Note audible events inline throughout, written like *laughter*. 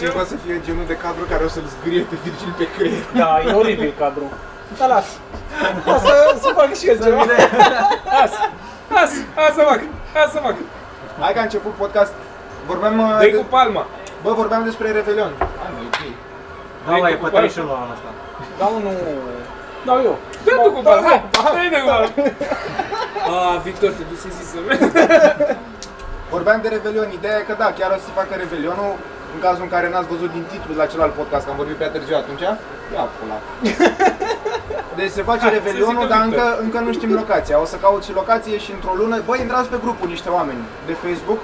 pornesc eu. Presim că o să fie genul de cadru care o să-l zgârie pe Virgil pe creier. Da, e oribil cadru. Da, las. O să, să fac și eu ceva. Las, las, hai să fac, hai să fac. Hai că a început podcast. Vorbeam, uh, Dă-i de, cu palma. bă, vorbeam despre Revelion. Hai, mă, e ok. Da, mă, e pe 31 anul ăsta. Da, nu. Dau eu. Dă tu cu Da, palma, hai, hai, dai de cu palma. *laughs* A, Victor, te duci să zici să mergi. Vorbeam de Revelion. Ideea e că da, chiar o să se facă Revelionul. În cazul în care n-ați văzut din titlu la celălalt podcast, că am vorbit prea târziu atunci, ia pula. *laughs* Deci se face Hai, să Revelionul, zică dar Victor. încă, încă nu știm locația. O să caut și locație și într-o lună. Băi, intrați pe grupul niște oameni de Facebook,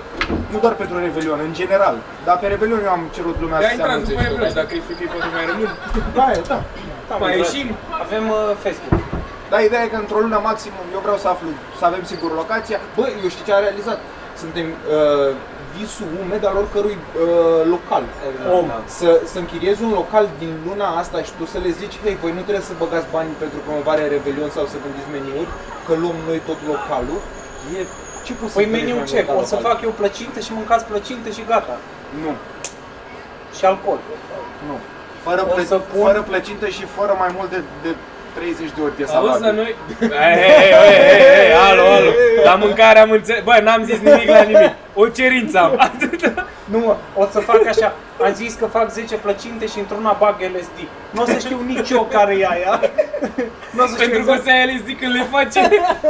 nu doar pentru Revelion, în general. Dar pe Revelion eu am cerut lumea Ia să se intrați anunțe după și Evelyn, locația. dacă e frică, e poate mai rămân. Da, e, da. Da, Mai mă, ieșim. Avem uh, Facebook. Da, ideea e că într-o lună maxim eu vreau să aflu, să avem sigur locația. Bă, eu știu ce a realizat. Suntem uh, visul umed al oricărui uh, local. Om. Să, să închiriezi un local din luna asta și tu să le zici, hei, voi nu trebuie să băgați bani pentru promovarea Revelion sau să gândiți meniuri, că luăm noi tot localul. E ce poți să Păi gândești meniu mai ce? mult la O să local? fac eu plăcinte și mâncați plăcinte și gata. Nu, Și alcool. nu. Fără, O plă, să pun- fără plăcintă și fără mai mult de, de 30 de ori piesa Auzi, luată. dar noi... Hei, hei, hei, hei, hei, alo, alo. La mâncare am înțeles... Bă, n-am zis nimic la nimic. O cerință am. Atât. *laughs* Nu, mă, o să fac așa. Am zis că fac 10 plăcinte și într-una bag LSD. Nu o să știu nici eu care e aia. Nu o să știu Pentru că exact. să ai LSD când le face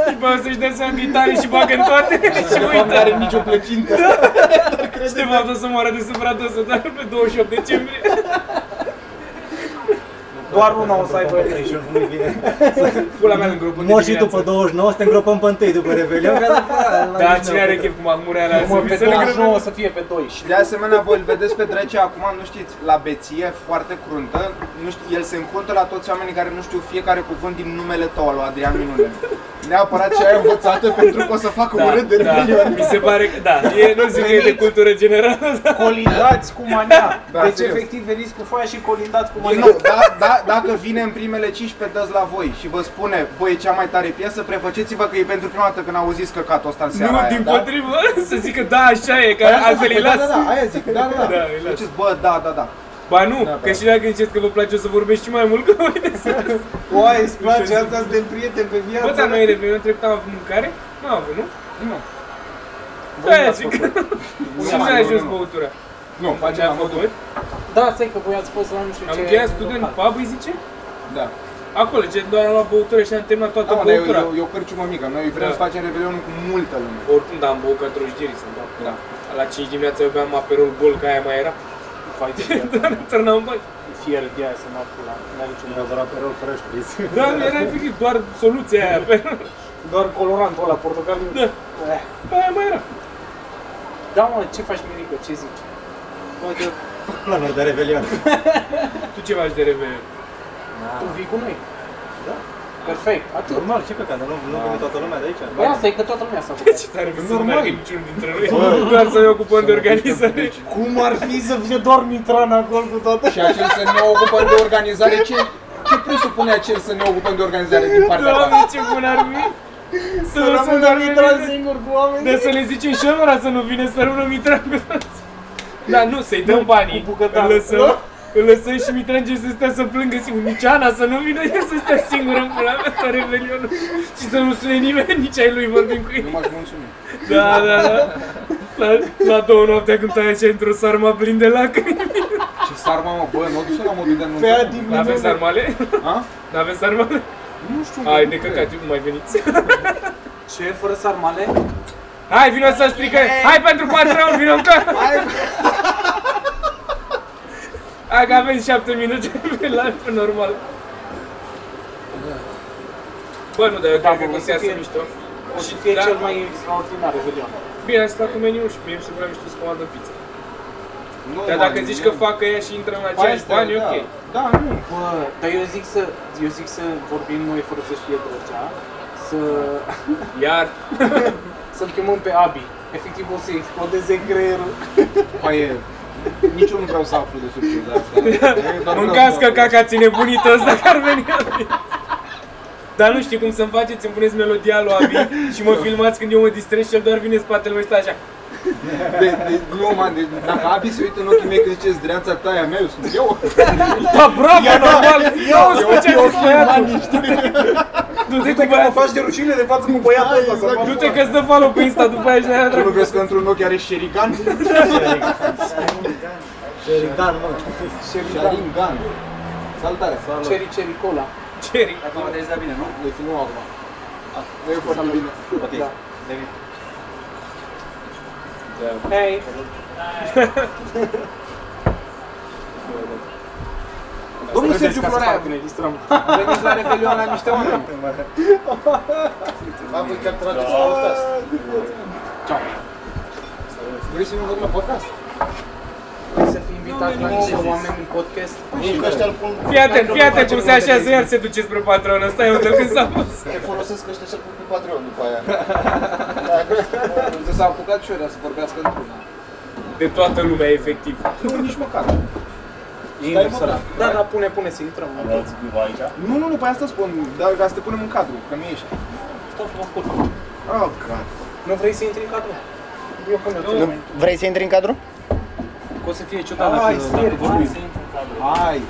și pe o să-și dea seama de tare și bagă în toate *laughs* și De fapt, nu uită. are nicio plăcintă. *laughs* Și de fapt o să moară de supărat o să doar pe 28 decembrie. Doar una o să aibă LSD. 31 nu-i vine. Pula mea în grupul de Mor și dimineață. după 29, să te îngropăm pe 1 după Revelion, ca după aia, la Da, nici cine nu are putem. chef cu mahmurea alea? Mă, să pe vi se 29 o legă? să fie pe 2. Și de asemenea, voi îl vedeți pe Drece acum, nu știți, la beție, foarte cruntă. Nu știu, el se încuntă la toți oamenii care nu știu fiecare cuvânt din numele tău, al lui Adrian Minune. Neapărat ce ai învățată pentru că o să facă Da, urât de da, Revelion. mi se pare că, da, e, nu zic că e de cultură generală, dar Colindați cu mania. Da, Deci serios. efectiv veniți cu foaia și colindați cu Din mania. nou, da, da, dacă vine în primele 15 dăți la voi și vă spune, băi, e cea mai tare piesă, prefăceți-vă că e pentru prima dată când auziți căcatul ăsta în seara nu, aia, din da? potrivă, *laughs* să zică da, așa e, că Păi asta altfel zic, îi da, las. da, da, aia zic, da, da, da. *laughs* Da, îi las. Ziceți, bă, da, da, da. Ba nu, Da, că da. și dacă ziceți că vă place o să vorbești și mai mult, că uite să... *laughs* Oai, îți place asta, suntem prieteni pe viață. Bă, dar noi Revelion trecut am avut mâncare? Nu am avut, nu? Nu. Voi Da, n-ați zic. făcut. Și Nu, mi-a nu, ajuns nu. băutura. Nu, Ce facem am am făcut? Da, stai că voi ați fost la nu știu Am ce. încheiat student local. pub, îi zice? Da. Acolo, ce doar am luat băutură și am terminat toată Da, mă, dar e, băutura. o- e o cărciumă mică. Noi vrem Da. să facem Revelionul cu multă lume. Oricum, da, am băut ca trojderii să-mi dau. Da. La 5 dimineața eu beam aperol gol, că aia mai era. Vai de *laughs* viață. Dar târnam bani. Fier de aia să mă pula. N-ai niciun Eu doar aperol fără șpriț. Da, era efectiv doar soluția aia. Pe... *laughs* Doar colorantul ăla, portocaliu. Da. Eh. Aia mai era. Da, mă, ce faci, Mirica? Ce zici? Bă, că fac planuri de Revelion. *laughs* Tu ce faci de Revelion? Tu vii cu noi? Da. Perfect. Atât. Normal, ce căcat, nu, nu vine toată lumea de aici. Păi asta e că toată lumea s-a *laughs* făcut. Ce tare fi să nu Normal. meargă niciunul dintre noi. Doar să ne ocupăm de organizare. Cum ar fi să fie doar Mitran acolo cu toată? Și acel să ne ocupăm de organizare, ce, ce presupune acel să ne ocupăm de organizare din partea ta? Doamne, ce bun ar fi! Să Să lăsăm rămân doar doar Mitran Mitran singur cu oameni? De să le zicem și lor să nu vine să rămână Mitran cu toți. Da, nu, să-i dăm banii. cu bucătarul. Îl lăsăm, îl lăsăm și Mitran ce să stea să plângă singur. Nici Ana să nu vină, el să stea singur în pula mea pe Revelionul. Și să nu sune nimeni, nici ai lui vorbim cu Nu ei. m-aș mulțumi. Da, da, da. La, la două noaptea când tai așa într-o sarma plin de lacrimi. Ce sarma, mă, bă, mă duc la modul de Pe aia nuntă. din N-avem sarmale? A? N-avem sarmale? Nu știu. Hai, nu de cred. căcat, nu mai veniți. Ce, fără sarmale? Hai, vino să strică! Hai pentru Patreon, vino încă! Hai, Hai că avem 7 minute *laughs* pe la pe normal. Bă, nu, dar eu Da, cred că bă, o o să să iasă fie- mișto. O să fie Da. cel mai extraordinar Revelion. Bine, asta cu meniul și mie mi se părea mișto să comandă pizza. Nu, Dar mă, dacă zici că nu. fac ea și intră în aceiași Păi, bani, e da. ok. Da, nu. Bă, dar eu zic să, eu zic să vorbim noi fără să știe Drăgea, să, Iar, *laughs* să-l chemăm pe Abi. Efectiv o să explodeze creierul. *laughs* Păi, e, nici eu nu vreau să aflu de surpriza asta. *laughs* E, doar vreau mâncați să că aflu. caca ține bunită ăsta care ar veni Abi. Dar nu știu cum să-mi faceți, îmi puneți melodia lui Abi *laughs* și mă filmați când eu mă distrez și el doar vine în spatele meu și stă așa. De, de, nu, man, de, dacă Abi se uită în ochii mei când zice zdreanța ta e a mea, eu sunt eu. Da, bravo, normal! Eu Eu, spun ce eu, ai zis băiatul! Du-te cu Că mă băiatul! faci de rușine de față cu băiatul ăsta să mă Du-te că-ți dă follow pe Insta după aia și ne-a Tu nu vezi că într-un ochi are Sherigan? *laughs* Sheridan, mă. Sherigan. Salutare. Cherry Cherry Cola. Cherry. Acum te-ai dat bine, nu? Deci nu acum. Nu e foarte bine. Da. Hei, *laughs* Domnul Sergiu Florea, ne distrăm. veniți la Revelion la niște oameni. Am voi chiar trageți la podcast. Ciao. Vrei să ne la podcast? Vrei să fii invitat la niște oameni în podcast? Și că ăștia îl pun... Fii atent, fii atent cum se așează, iar se duce spre patron ăsta, eu de când s-a pus. Te folosesc ăștia și-l pun pe Patreon după aia. S-a apucat și ăla să vorbească într-una. De toată lumea, efectiv. Nu, nici măcar. E impresionant. Da, da, pune, pune să intrăm. Nu, nu, nu, pe asta spun, dar ca să te punem în cadru, că nu ești. Oh, God. Nu vrei să intri în cadru? Eu pun eu Nu. Vrei să intri în cadru? Că o să fie ciudat Hai, dacă smergi. dacă vorbim. Hai.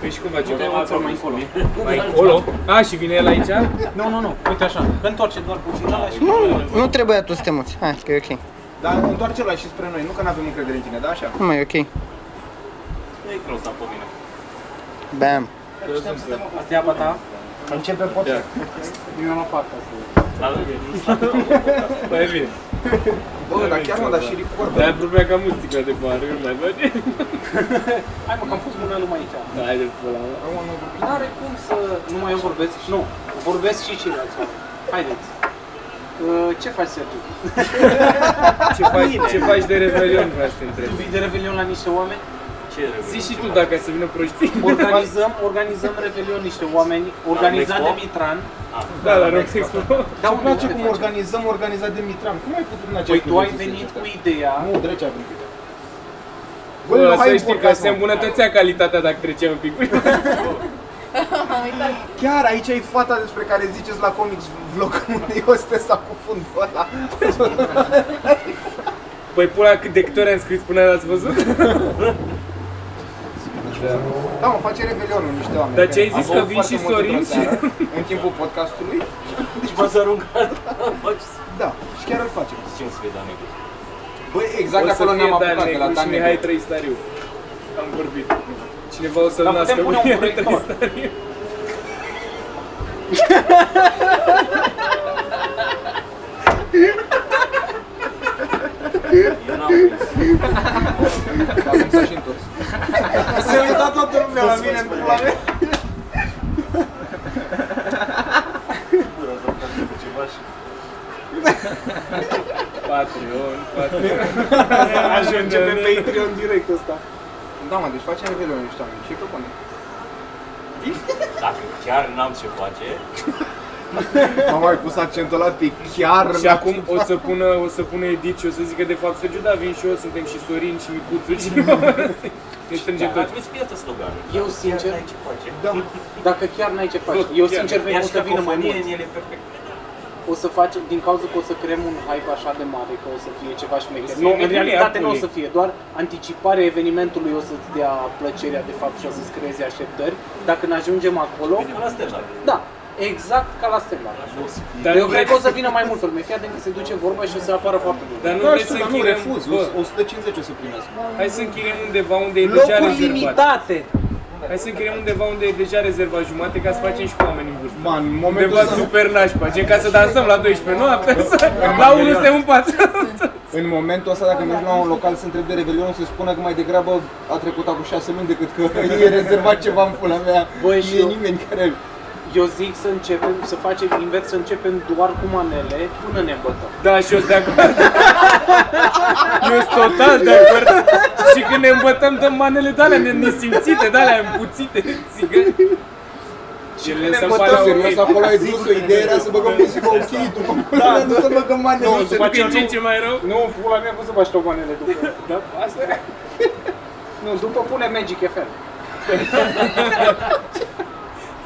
Păi și cum facem? Uite, înțeleg mai încolo. Mai încolo? A, și vine el aici? Nu, nu, nu, uite așa. Că întoarce doar puțin ăla și... Nu, nu trebuie tu să te muți. Hai, că e ok. Dar întoarce-l și spre noi, nu că nu avem încredere în tine, da? Așa. Nu mai e ok. Bam. Asta e apa ta? Începe podcast. Eu am partea asta. Păi e bine. Bă, dar chiar mă, dar și record. Dar e problema ca muzica de mare, nu mai văd. Hai mă, că am pus mâna lui aici. Da, haideți pe la Nu are cum să... Nu mai eu vorbesc? Nu, vorbesc și ceilalți oameni. Haideți. Uh, Ce faci, Sergiu? Ce faci, ce faci de Revelion, vreau să te întreb. Tu vii de Revelion la niște oameni? Zi și tu dacă să vină proștii. Organizăm, organizăm Revelion niște oameni, organizat de Mitran. Da, la Rock Expo. Da, Îmi unde place unde cum facem? organizăm organizat de Mitran. Cum ai putut în acea Păi tu ai privință, venit sincer? cu ideea Nu, drece a venit. cu ideea. Bă, nu, hai să în știi că podcast, se mă. îmbunătățea calitatea dacă treceam un pic. *laughs* Chiar aici e fata despre care ziceți la Comics Vlog *laughs* unde e o stesa cu fundul ăla. Păi pula cât de câte ori am scris până ați văzut? *laughs* Da, mă, face Revelionul niște oameni. Dar ce ai Am zis băut că vin foarte și mult Sorin într-o și- seară, În timpul podcastului. Deci v-ați aruncat. Da, și chiar îl facem. Ce o să fie Dan Negru? Băi, exact O de să acolo fie ne-am Dan apucat, de la Negru Dan și Mihai Negru. Trăistariu. Am vorbit. Cineva o să-l Dar nască putem pune un Mihai proiector. Trăistariu. *laughs* Eu n-am prins. Acum s-a și întors. Se uita toată lumea la mine în pula mea. Patreon, Patreon. Ajunge pe Patreon direct ăsta. Da, mă, deci facem Revelionul niște oameni. Și e pe bune. Dacă chiar n-am ce face, Am mai pus accentul ăla pe chiar Și acum o să pună, o să pună edit și o să zică de fapt Sergiu, da, vin și eu, suntem și Sorin și Micuțu și *laughs* ne strângem ar toți. trebui să fie asta sloganul. Eu, sincer, Chiar n-ai ce face. Da. Dacă chiar n-ai ce faci, eu Chiar. sincer Iar o și să vină mai cacofonie mult. în ele perfect. O să facem, din cauza că o să creăm un hype așa de mare, că o să fie ceva șmecher. O să Nu, fie în nebunia realitate nu o pulii. să fie, doar anticiparea evenimentului o să-ți dea plăcerea de fapt și o să-ți creeze așteptări. Dacă ne ajungem acolo, Bine, la Stella. da, exact ca la Stella. Dar Eu nu cred vreți, că o să vină mai mult lume, fii atent că se duce vorba și o să apară foarte mult. dar nu Nu vreți știu, să dar nu închiriem, refuz. bă, 150 o să primesc. hai să închiriem undeva unde e deja Locuri rezervat. limitate! Hai să închiriem undeva unde e deja rezervat jumate ca să facem și cu oameni în vârstă. Man, în momentul Undeva ăsta, super nașpa, gen ca să dansăm la 12 noaptea, să, la 1 suntem în pat. *laughs* în momentul ăsta, dacă mergi la un local să întrebi de Revelion, se spune că mai degrabă a trecut acum 6 luni decât că *laughs* e rezervat ceva în pula mea. Băi, nu și e eu- nimeni care... Eu zic să începem, să facem invers, să începem doar cu manele până ne îmbătăm. Da, și eu sunt de acord. *laughs* Eu sunt total de acord. Și când ne îmbătăm, dăm manele de alea nesimțite, de alea împuțite, țigări. Și le lăsăm pe alea serios, ok. acolo ai dus o idee era să băgăm muzică ok, după pula mea nu să băgăm mani. Nu, nu să după După ce ce mai rău? Nu, pula mea, cum să faci tot manele după? Da, asta e. Nu, după pune Magic FM. *laughs*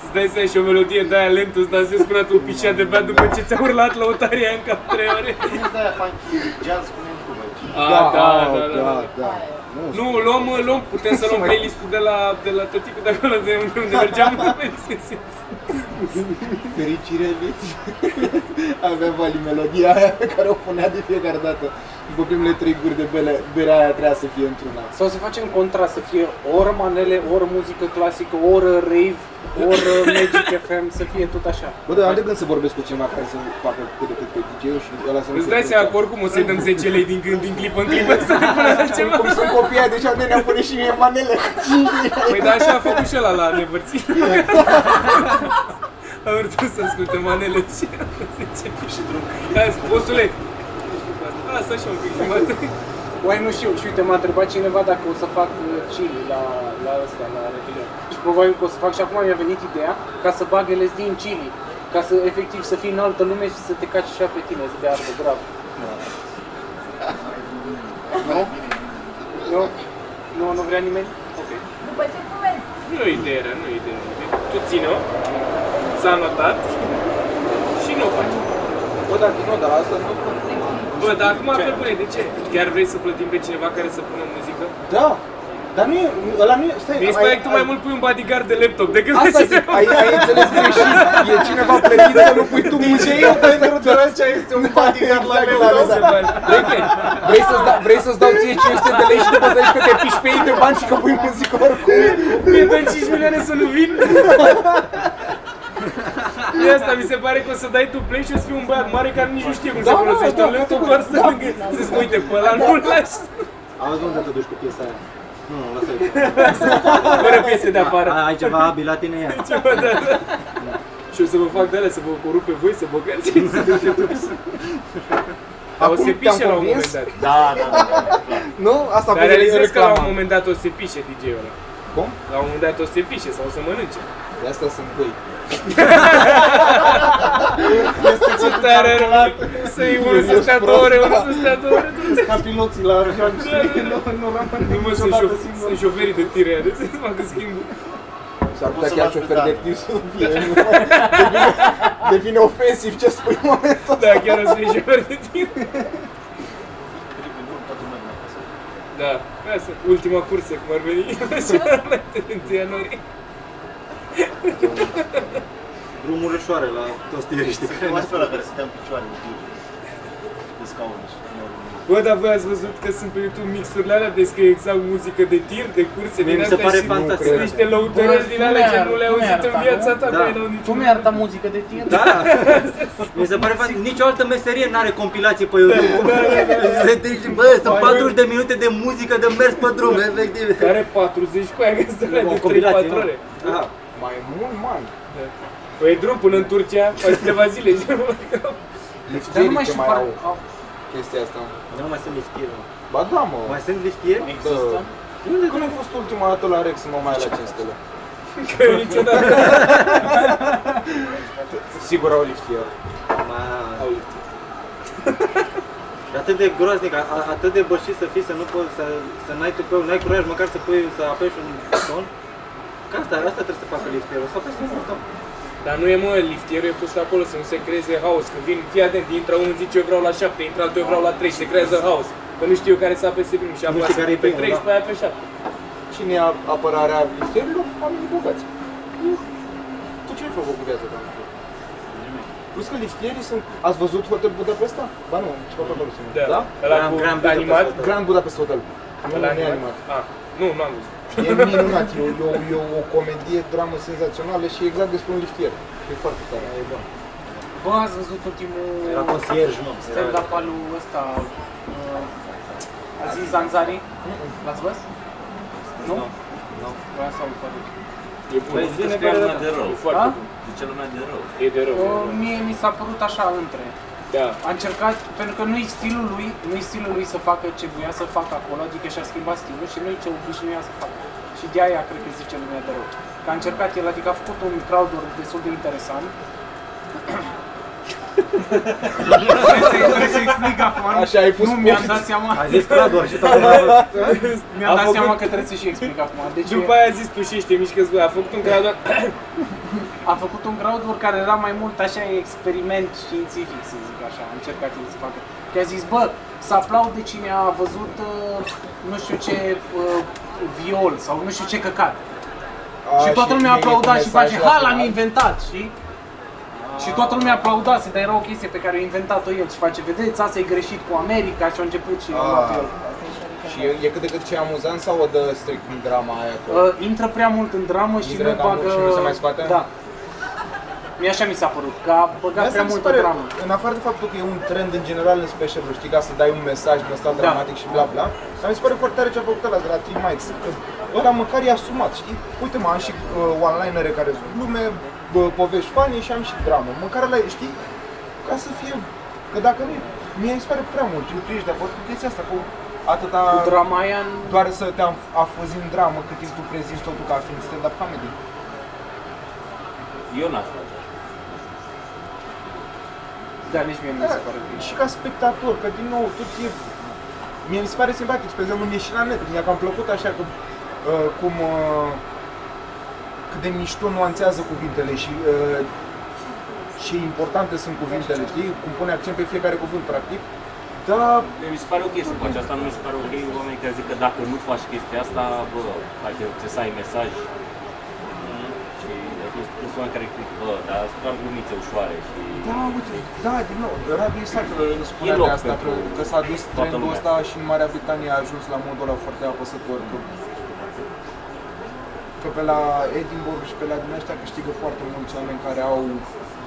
Îți dai seama și o melodie de aia lentă, îți dansezi până tu pișea de bea după ce ți-a urlat lăutaria în cap 3 ore. Nu de aia funky jazz cum e în club aici. A, da, da, da, da. da, da. Nu, luăm, luăm, putem să luăm playlistul de la, de la tăticul de acolo, de unde, unde mergeam. *laughs* Fericire vieții. Avea Vali melodia aia pe care o punea de fiecare dată. După primele trei guri de bele, berea aia trebuia să fie într-una. Sau să facem contrast, să fie ori manele, ori muzică clasică, ori rave, ori Magic FM, să fie tot așa. Bă, dar am de gând să vorbesc cu cineva care să facă cât de cât pe dj și ăla să nu Îți fie dai seama că frustrat. oricum o să-i dăm 10 lei din, când- din clip în clip să ne pună altceva? Cum sunt copii aia, deci am ne-am pune și mie manele cu 5 lei. Păi da, așa a făcut și ăla la nevărțit. *laughs* A vrut să asculte manele și zice și drum. Hai, bosule, Asta așa un pic jumătate. Oai nu știu, și uite, m-a întrebat cineva dacă o să fac uh, chili la, la ăsta, la Rebelion. Și probabil că o să fac și acum mi-a venit ideea ca să bag LSD în chili. Ca să efectiv să fii în altă lume și să te caci și pe tine, să te ardă grav. Nu? Nu? Nu, nu vrea nimeni? Ok. După ce fumezi. Nu e idee rea, nu e idee rea. Tu ține-o, s-a notat și nu o faci. Bă, dar nu, dar asta nu... Bă, dar acum pe bune, de ce? Chiar vrei să plătim pe cineva care să pună muzică? Da, dar nu e, ăla nu e, stai, Mi se pare că tu mai mult pui un bodyguard de laptop decât pe Asta zic, cineva. ai, ai înțeles greșit, e cineva plătit *laughs* să nu pui tu DJ-ul pentru drăcea este un bodyguard la Mi se pare. Vrei, vrei, să-ți da, vrei să-ți dau ție 500 de lei și după să zici că te piși pe ei de bani și că pui muzică oricum? Mie dă 5 milioane să nu vin. *laughs* E asta, mi se pare că o să dai tu play și o să fii un băiat mare care nici nu știe cum Da, se da, folosește da, un laptop, da, doar să da. lângă, să spui, uite, pe ăla nu-l lași. Auzi, unde te duci cu piesa aia? Nu, nu, lasă Fără piese de afară. Ai ceva abil la tine ea. Ceva de asta. Și o să vă fac de alea, să vă corup pe voi, să băgați. să Dar o Acum se te-am pișe la un convins? moment dat. Da, da, da. Nu? Asta Dar realizez că la un reclama. moment dat o să se pișe DJ-ul ăla. Cum? La un moment dat o să se pișe sau o să mănânce. De asta sunt băi. Ce tare rău. Să-i unul să stea două ore, unul să stea două ore. Ca piloții la avion și nu, nu rămân Nu mă, sunt, șof- sunt șoferii de tire aia, de să facă schimbul. S-ar putea să chiar l-aș șofer putea. de activ să nu fie. nu? Devine, devine ofensiv ce spui în momentul ăsta. Da, chiar o să fie șofer de tire. Da, asta, ultima cursă, cum ar veni, *laughs* așa, înainte de 1 ianuarie. Drumul ușoare la toți tiriștii. Mai spre la care stăteam în picioare în tir. Pe scaune și nu Bă, dar voi ați văzut că sunt pe YouTube mixurile alea de scrie exact muzică de tir, de curse Mie din mi se astea pare și fantastic. sunt niște lăutărări din alea ce nu le-ai Tu mi-ai auzit în arătat, viața ta, Da. băi, n-au Tu niciun mi-ai arătat muzică de tine? Da, mi se pare fan. Nici o altă meserie n-are compilație pe YouTube. Se trece, bă, sunt 40 de minute de muzică de mers pe drum, efectiv. Care 40 cu aia că sunt alea O de 3-4 compilație, nu? ore. Da. Mai mult, man. Păi e drum până în Turcia, faci câteva zile și Dar nu Lifterii mai ce știu, mai pare... au chestia asta. Nu mai sunt liftieri. mă. Ba da, mă. Mai sunt liftieri? Există? Unde când ai fost ultima dată la Rex în mai la 5 stele? că eu niciodată. *laughs* Sigur au liftier. Ma- Atât de groaznic, a- a- atât de bășit să fii, să nu poți, să, să n-ai tupeu, n-ai curaj măcar să pui, să apeși un buton. Că asta, asta trebuie să facă liftierul, să apeși un buton. Dar nu e mă, liftierul e pus acolo să nu se creeze haos. Când vin, fii atent, intră unul zice eu vreau la 7, intră altul eu vreau la 3, se creează haos. Că nu știu eu care să apese primul și Nu știu apasă care e pe primul, 3 și da. pe aia pe 7. Cine e apărarea liftierilor? Oamenii bogați. Tu ce ai făcut cu viața ta? Plus că liftierii sunt... Ați văzut Hotel Budapesta? Ba nu, ceva pe acolo sunt. Da. Da? Ăla Grand- cu Grand Budapest animat. Hotel. Grand Budapest Hotel. Nu, Ăla nu e animat. Ah, nu, nu am văzut. E minunat, e, o- e, o, e o comedie, dramă senzațională și exact despre un liftier. E foarte tare, e bun. Bă, ați văzut ultimul Era consierj, mă. stand-up al lui ăsta, uh, Aziz Zanzari? L-ați văzut? Nu? Nu. Vreau să aud poate. E bun. Păi zi despre lumea de rău. E foarte Da? bun. De ce lumea de rău? E de rău. e de Uh, rău. Mie mi s-a părut așa între. Da. A încercat, pentru că nu-i stilul lui, nu-i stilul lui să facă ce voia să facă acolo, adică și-a schimbat stilul și nu-i ce obișnuia să facă. Și de aia cred că zice lumea de rău. Că a încercat el, adică a făcut un crowd destul de interesant. trebuie, să, trebuie să explic acum. Așa ai pus Nu, mi-am post. dat seama. Ai zis Claudiu, și tot *laughs* Mi-am A dat făcut- seama că trebuie să și explic acum. Deci După aia a zis tu și ești mișcă zbă, a făcut un gradă. a făcut un crowdwork care era mai mult așa experiment științific, să zic așa, a încercat el să facă. Că Că a zis, bă, să aplaude cine a văzut uh, nu știu ce uh, viol sau nu știu ce căcat. A, și toată lumea cine e cu aplauda și face, mesaj la ha, l-am final? inventat, știi? Și toată lumea aplaudase, dar era o chestie pe care a inventat-o el și face, vedeți, asta e greșit cu America și a început și a luat Ah. el. Și e, e cât de cât ce amuzant sau o dă strict în drama aia acolo? Uh, intră prea mult în dramă și Intră nu în dramă bagă... și nu se mai scoate? Da. Mie așa mi s-a părut, că a băgat Asta prea mi se multă pare, dramă. în afară de faptul că e un trend în general în special știi, ca să dai un mesaj din ăsta Da. dramatic și bla bla, dar mi se pare foarte tare ce a făcut ăla de la Three Mics, că ăla măcar e asumat, știi? Uite mă, am și uh, one-linere care sunt glume, bă, povești funny și am și dramă. Măcar ăla, e, știi? Ca să fie, că dacă nu, mie mi se pare prea mult, tu ești de acord cu chestia asta, cu atâta... Cu drama aia în... doar să te afuzi în dramă cât timp tu prezinți totul ca fiind stand-up comedy. Eu n-aș face așa. Da, nici mie nu mi se pare bine. și ca spectator, că din nou tot e... Mie mi se pare simpatic, spre exemplu, mie și la net, mi-a cam plăcut așa că, uh, cum, uh, cât de mișto nuanțează cuvintele și uh, ce importante sunt cuvintele, știi? Cum pune accent pe fiecare cuvânt, practic. Da, Mi se pare ok să faci asta, nu mi se pare ok oamenii care zic că dacă nu faci chestia asta, bă, hai că trebuie să ai mesaj. Mm, Și sunt sunt oameni care zic, bă, dar sunt doar glumițe ușoare și... da, uite, da, din nou, Radu Isaac spunea E loc de asta, că, pentru că s-a dus toată trendul lumea. ăsta și în Marea Britanie a ajuns la modul ăla foarte apăsător, că, că pe la Edinburgh și pe la din ăștia câștigă foarte mulți oameni care au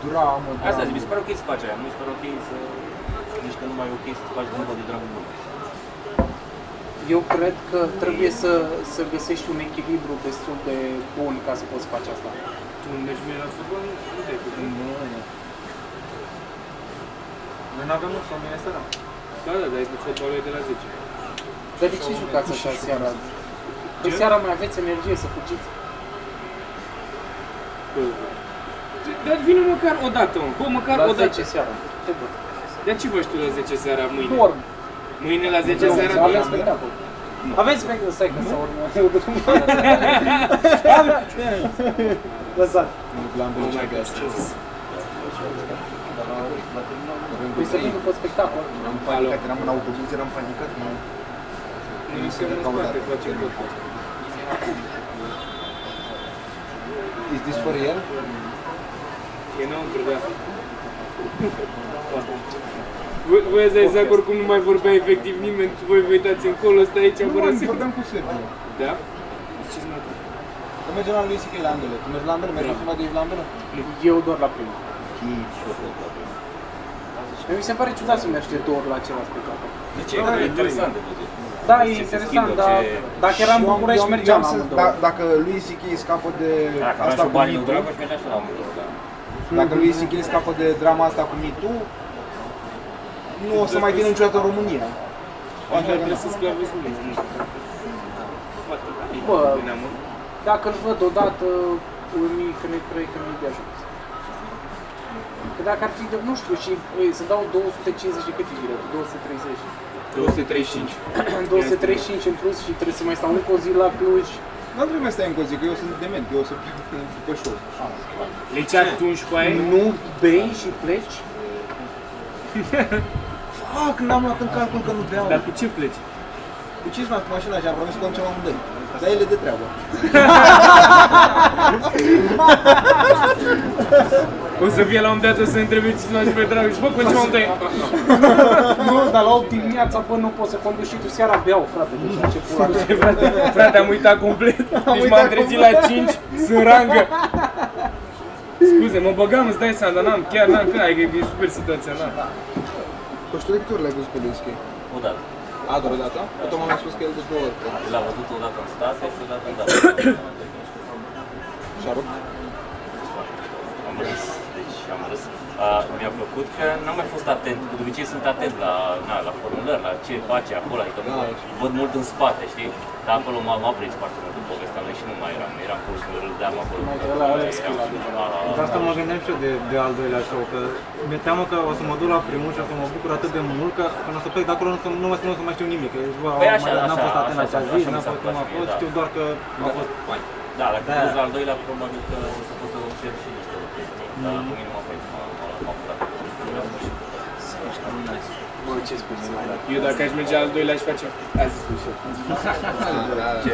dramă, Asta dramă. zic, mi se pare ok să faci aia, nu mi se pare ok să... Zici că nu mai e ok să faci glumă de dragul meu. Eu cred că trebuie să, să găsești un echilibru destul de bun ca să poți face asta. Tu mergi mie la fotbal? Nu te-ai putut. Noi nu avem ușă, mine seara. Da, da, dar fotbalul e de la 10. Dar de ce jucați așa seara? Că seara mai aveți energie să fugiți. Dar vină măcar o dată, mă. Bă, măcar La o dată. 10 seara. Ce bă? De ce faci tu la 10 seara mâine? Dorm. Mâine la 10 Nu, seara? avem dormi? spectacol. Avem spectacol, stai că să urmă. *laughs* *laughs* Lăsat. Păi să vin după spectacol. Eram panicat, eram în autobuz, eram panicat, nu. Nu suntem în spate, facem podcast. Is this for real? E înăuntru, da. Voi, voi ați exact oricum nu mai vorbea efectiv nimeni, voi vă uitați încolo, stai aici, Nu, fără mă, să... vorbeam cu Sergiu. Da? Ce-ți mai Că mergem la lui Sichi la ambele. Tu mergi la ambele? Mergi cumva de aici la ambele? Eu doar la primul. Mi se pare ciudat să mergi de două ori la același spectacol. De ce? Că e interesant de văzut. Da, e Ce se interesant, schimbă, dar ce- dacă eram în Și eu am- București, eu am- mergeam eu am la sens- amândouă. da- Dacă lui Sichi scapă de Dacă aveam asta și cu banii lui mitu, Dragoș, mergeam și la amândouă, da. dacă lui Sichi scapă de drama asta cu mitu, nu o să mai vină niciodată în România. Așa trebuie să sclavizului. Bă, dacă îl văd odată, unii că nu cred că nu-i de ajuns. Că dacă ar fi, de, nu știu, și ei, să dau 250 de cât e biletul? 230. 235. 235 în plus și trebuie să mai stau încă o zi la Cluj. Nu trebuie să stai încă o zi, că eu sunt dement, eu o să plec după show. Le ce atunci cu aia? Nu bei și pleci? Fuck, n-am luat în calcul că nu beau. Dar cu ce pleci? Cu ce cu mașina și am promis că am amândoi. Dar ele de treabă. *laughs* O să fie la un dat o să întrebe ce să pe Dragoș, bă, cu ce mă dai? Nu, dar la 8 dimineața, bă, nu poți să conduci și tu seara beau, frate, deci la ce pula mea. Frate, frate, am uitat complet. Deci m-am trezit la 5, sunt rangă. Scuze, mă băgam, îți dai seama, dar n-am, chiar n-am, că ai, că e super situația, n-am. Păi și tu de câte ori l-ai văzut pe Luischi? Odată. A, doar o dată? Că tu m-am spus că el de două ori. L-am văzut odată în state și odată în dată. Și-a rupt? Am râs, deci am râs. Uh, mi-a plăcut că n-am mai fost atent, de obicei sunt atent la, na, la formulări, la ce face acolo, adică Da, da, și- văd mult în spate, știi? Dar acolo m-a, m-a prins foarte mult în povestea lui și nu mai eram, eram pur și simplu râdeam acolo. Mai ăla are skill, adică, la, la, De asta mă gândeam și eu de, de al doilea show, că mi-e teamă că o să mă duc la primul și o să mă bucur atât de mult că când o să plec de acolo nu, să, nu, mai, nu o să mai știu nimic. Că, bă, Păi mai- așa, n-am așa, fost atent la așa, acea așa zi, mi n-am s-a fost cum a întâmplat și mie, fost, da. știu doar că a fost fain. Da, dacă Da. te duci la al doilea, probabil că o să poți să observi și niște lucruri. Dar Mm. cu mine m-a prins, m-a m-a- m-a furat. Bă, ce spui Eu dacă aș merge al doilea aș face... A zis tu și eu. Ce?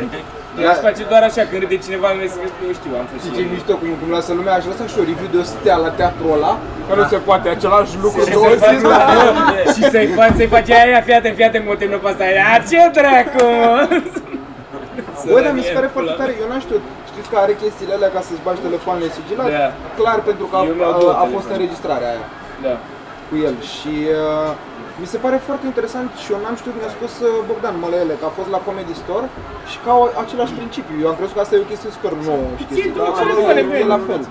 Eu aș face doar așa, când râde cineva, mi că eu știu, am fost Și și ce eu. mișto cum, cum lasă lumea, aș lăsa și o review de o stea la teatrul ăla, că nu se poate același lucru Și două să-i faci, zile. bă, *laughs* și să-i faci, să-i faci aia, aia, fii atent, fii atent, mă termină pe asta, aia, ce dracu, mă? Bă, dar mi se pare foarte tare, eu n-am știut. Știți că are chestiile alea ca să-ți bagi telefoanele sigilate? Da. Clar, pentru că a, Eu mi-au două a, a fost telefoane. înregistrarea aia Da. cu el și uh, mi se pare foarte interesant și eu n-am știut, mi-a spus uh, Bogdan Mălăele că a fost la Comedy Store și că au același principiu. Eu am crezut că asta e o chestie super nouă, știi? Ție două Dar telefoane, e, bă. e la fel.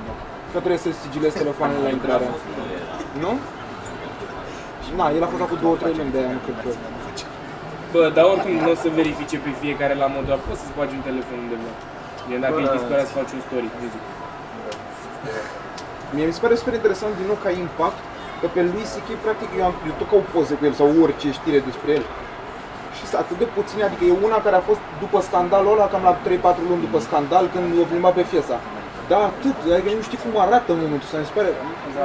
Că trebuie să sigilezi telefoanele la intrare. Nu? Și na, el a fost acum 2-3 luni de aia, nu cred că... Bă, dar oricum nu o să verifice pe fiecare la modul ăla, poți să-ți bagi un telefon undeva. Gen, dacă ești disperat să faci un story, de zic. Mie mi se pare super interesant din nou ca impact că pe lui C.K. practic eu, am, eu tot caut poze cu el sau orice știre despre el. Și sunt atât de puține, adică e una care a fost după scandalul ăla, cam la 3-4 luni după scandal, când o plimba pe Fiesa. Da, atât, adică nu știi cum arată în momentul ăsta, mi se pare,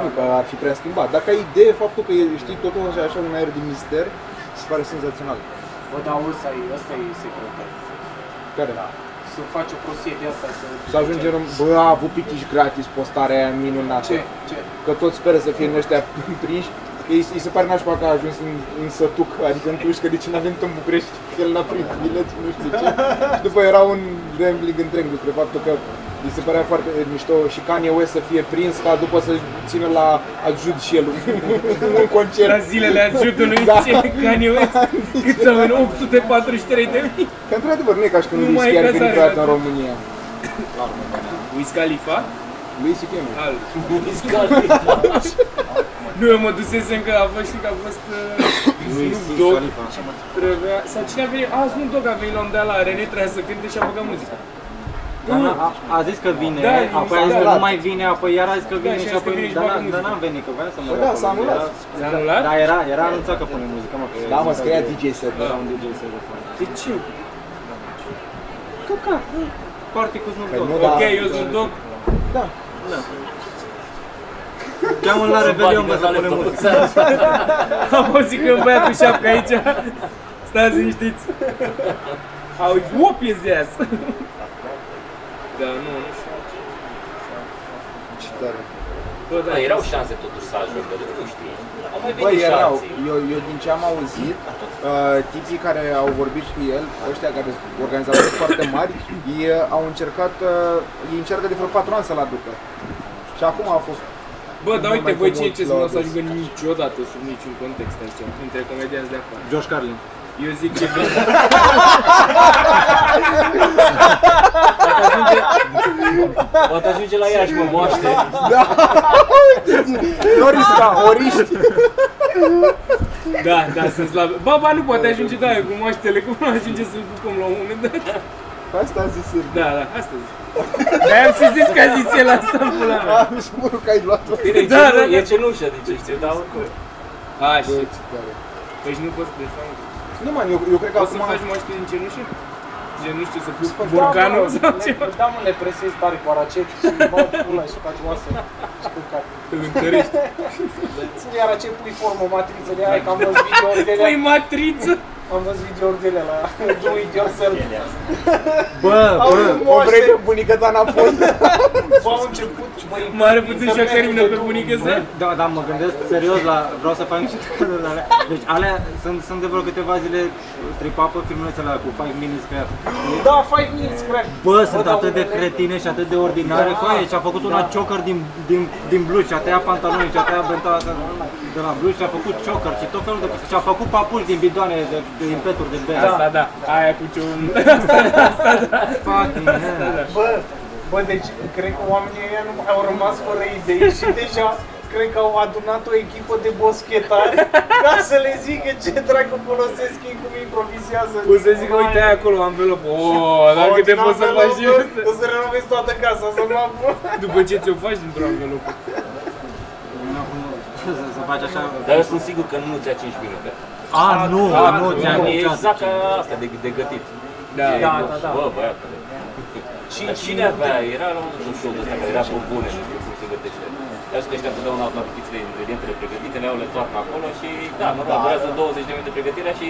nu că ar fi prea schimbat. Dacă ai idee faptul că e, știi, totul așa, așa un aer de mister, mi se pare senzațional. Bă, dar ăsta e, ăsta e secretul. Care? Da. Să faci o prostie de asta, să... Să ajungem, în- bă, a avut pitici gratis postarea aia minunată. Ce? Ce? că toți speră să fie în ăștia prinși, îi, îi se pare nașpa că a ajuns în, în Sătuc, adică în Cluj, că de ce n-a venit în București, că el n-a prins bilet, nu știu ce. Și după era un rambling întreg despre faptul că îi se părea foarte mișto și Kanye West să fie prins ca după să țină la ajut și el un, *laughs* un concert. La zilele ajutului, Da. ce Kanye West, cât s-au venit? 843 de mii. Că într-adevăr nu e ca și când Nu lui mai Ski e ar ca veni să vreodată în arate. România. Wiz Khalifa? Lui C.K. mă. Al. Nu, eu mă dusesem că a fost, știi că a fost uh, Snoop Dogg, trebuia, sau cine a venit, a, Snoop Dogg a venit la un de la René, trebuia să cânte și a băgat muzica. Dar n-a- a, a zis că vine, Da, apoi a s-a zis că anulat. nu mai vine, apoi iar a zis că vine și a și zis că apoi... vine și Dar bagă n- muzică. dar n-am venit, că voia să mă Bă, da, s-a anulat. S-a anulat? Da, era, era anunțat că pune muzică, mă, că Da, mă, scria DJ set. Era un DJ să fac. De ce? Că ca, party cu Snoop Păi Dogg. nu, da. Ok, eu sunt Dogg. Da. Cheamă la Revelion, bă, să pune muzică. *laughs* Am auzit că e un băiat cu șapcă aici. Stați liniștiți. Auzi, whoop his ass. Da, nu, nu știu. Ce tare. Bă, da, Da, erau șanse totuși să ajungă, dar nu știi. Au mai Băi, venit erau, șanse. eu, eu din ce am auzit, uh, tipii care au vorbit cu el, ăștia care sunt organizatori *coughs* foarte mari, ei uh, au încercat, uh, ei încearcă de vreo 4 ani să-l aducă. Și acum a fost Bă, dar Nu uite, mai voi cu ce mulți ce să nu o să la ajungă niciodată sub niciun context aici, între comedianți de afară. Josh Carlin. Eu zic *laughs* ce vine. Poate ajunge la Iași, mă, moaște. Florisca, Oriști. Da, da, sunt slab. Ba, ba, nu poate ajunge, da, cu moaștele, cum nu ajunge să-l bucăm la un moment dat. Asta a zis el. Da, da, asta zic. Dar am să zis că a zis el asta în pula mea. Ah, mi se pare că ai luat-o. Bine, e Da, cenu- da, da. e cenușă, deci știu, dar oricum. A, Bă, și, ce tare. păi și nu poți de fapt. Nu, man, eu, eu cred că Poți să acum... faci moaște din cenușă? Gen, nu știu, să pui faci- borcanul Da, sau mă, ceva. le- Da, mă, le presezi tare cu aracet și bagi pula și faci oasă. Și cu cap. Îl întărești. Ține aracet, pui formă, matriță de aia, că am văzut *laughs* videouri de Păi alea. matriță. Am văzut videouri de alea la Do It Yourself. Bă, Au bă, O vrei pe bunica ta înapoi? Bă, au început, băi, Mare puțin și o internetul termină de pe drum. bunică Bă, să? da, da, mă gândesc serios la, vreau să fac niște cazuri *laughs* alea. Deci alea, sunt, sunt de vreo câteva zile tripapă filmulețele alea cu 5 minutes craft. Da, 5 minutes, cred. Bă, sunt dar atât de unele- cretine și atât de ordinare Da. cu aia și a făcut una choker din, din, din blugi și a tăiat pantaloni și a tăiat benta asta de la blugi și a făcut choker și tot felul de și a făcut papuși din bidoane de, de impeturi de bere. Asta da, aia cu ce un... *laughs* Fucking hell. Bă, bă, deci cred că oamenii ăia nu au rămas fără idei și deja cred că au adunat o echipă de boschetari *laughs* ca să le zică ce dracu folosesc ei, cum improvizează. Poți să zic, uite aia acolo, anvelopă. Oh, dacă te poți să faci și asta. O să renovezi toată casa, să nu am După ce ți-o faci dintr-o anvelopă. Să, să faci așa. Dar eu sunt sigur că nu ți-a 5 minute. A, nu, A, nu, nu, ți-am E niciodată. exact ca asta de, de gătit. Da. E, Da, da, da. Bă, băiatule. Dar cine avea? Era la un show de ăsta care era pe bune, nu știu cum se gătește. Eu zic că ăștia întotdeauna au notifițele ingredientele pregătite, le au le toarnă acolo și da, normal, Da. durează 20 de minute pregătirea și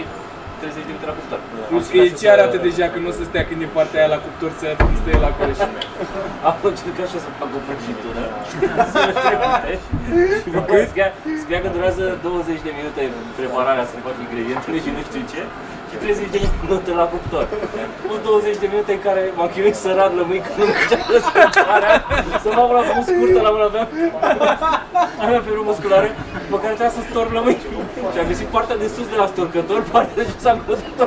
30 de minute la cuptor. Plus că e ce arată deja că nu o să stea când e partea aia la cuptor să stă el acolo și *laughs* Am încercat și eu să fac o prăjitură. Să le trimite. Și după aia scria, scria că durează 20 de minute prepararea să faci ingredientele și nu știu ce. Și 30 de minute la cuptor. Plus 20 de minute în care m-am chinuit să rad lămâi că nu încerc răspundarea. Să fac una cu scurtă la mână aveam. Aveam ferul musculare, după care trebuia să storc lămâi. Și am găsit partea de sus de la storcător, partea de jos am căzut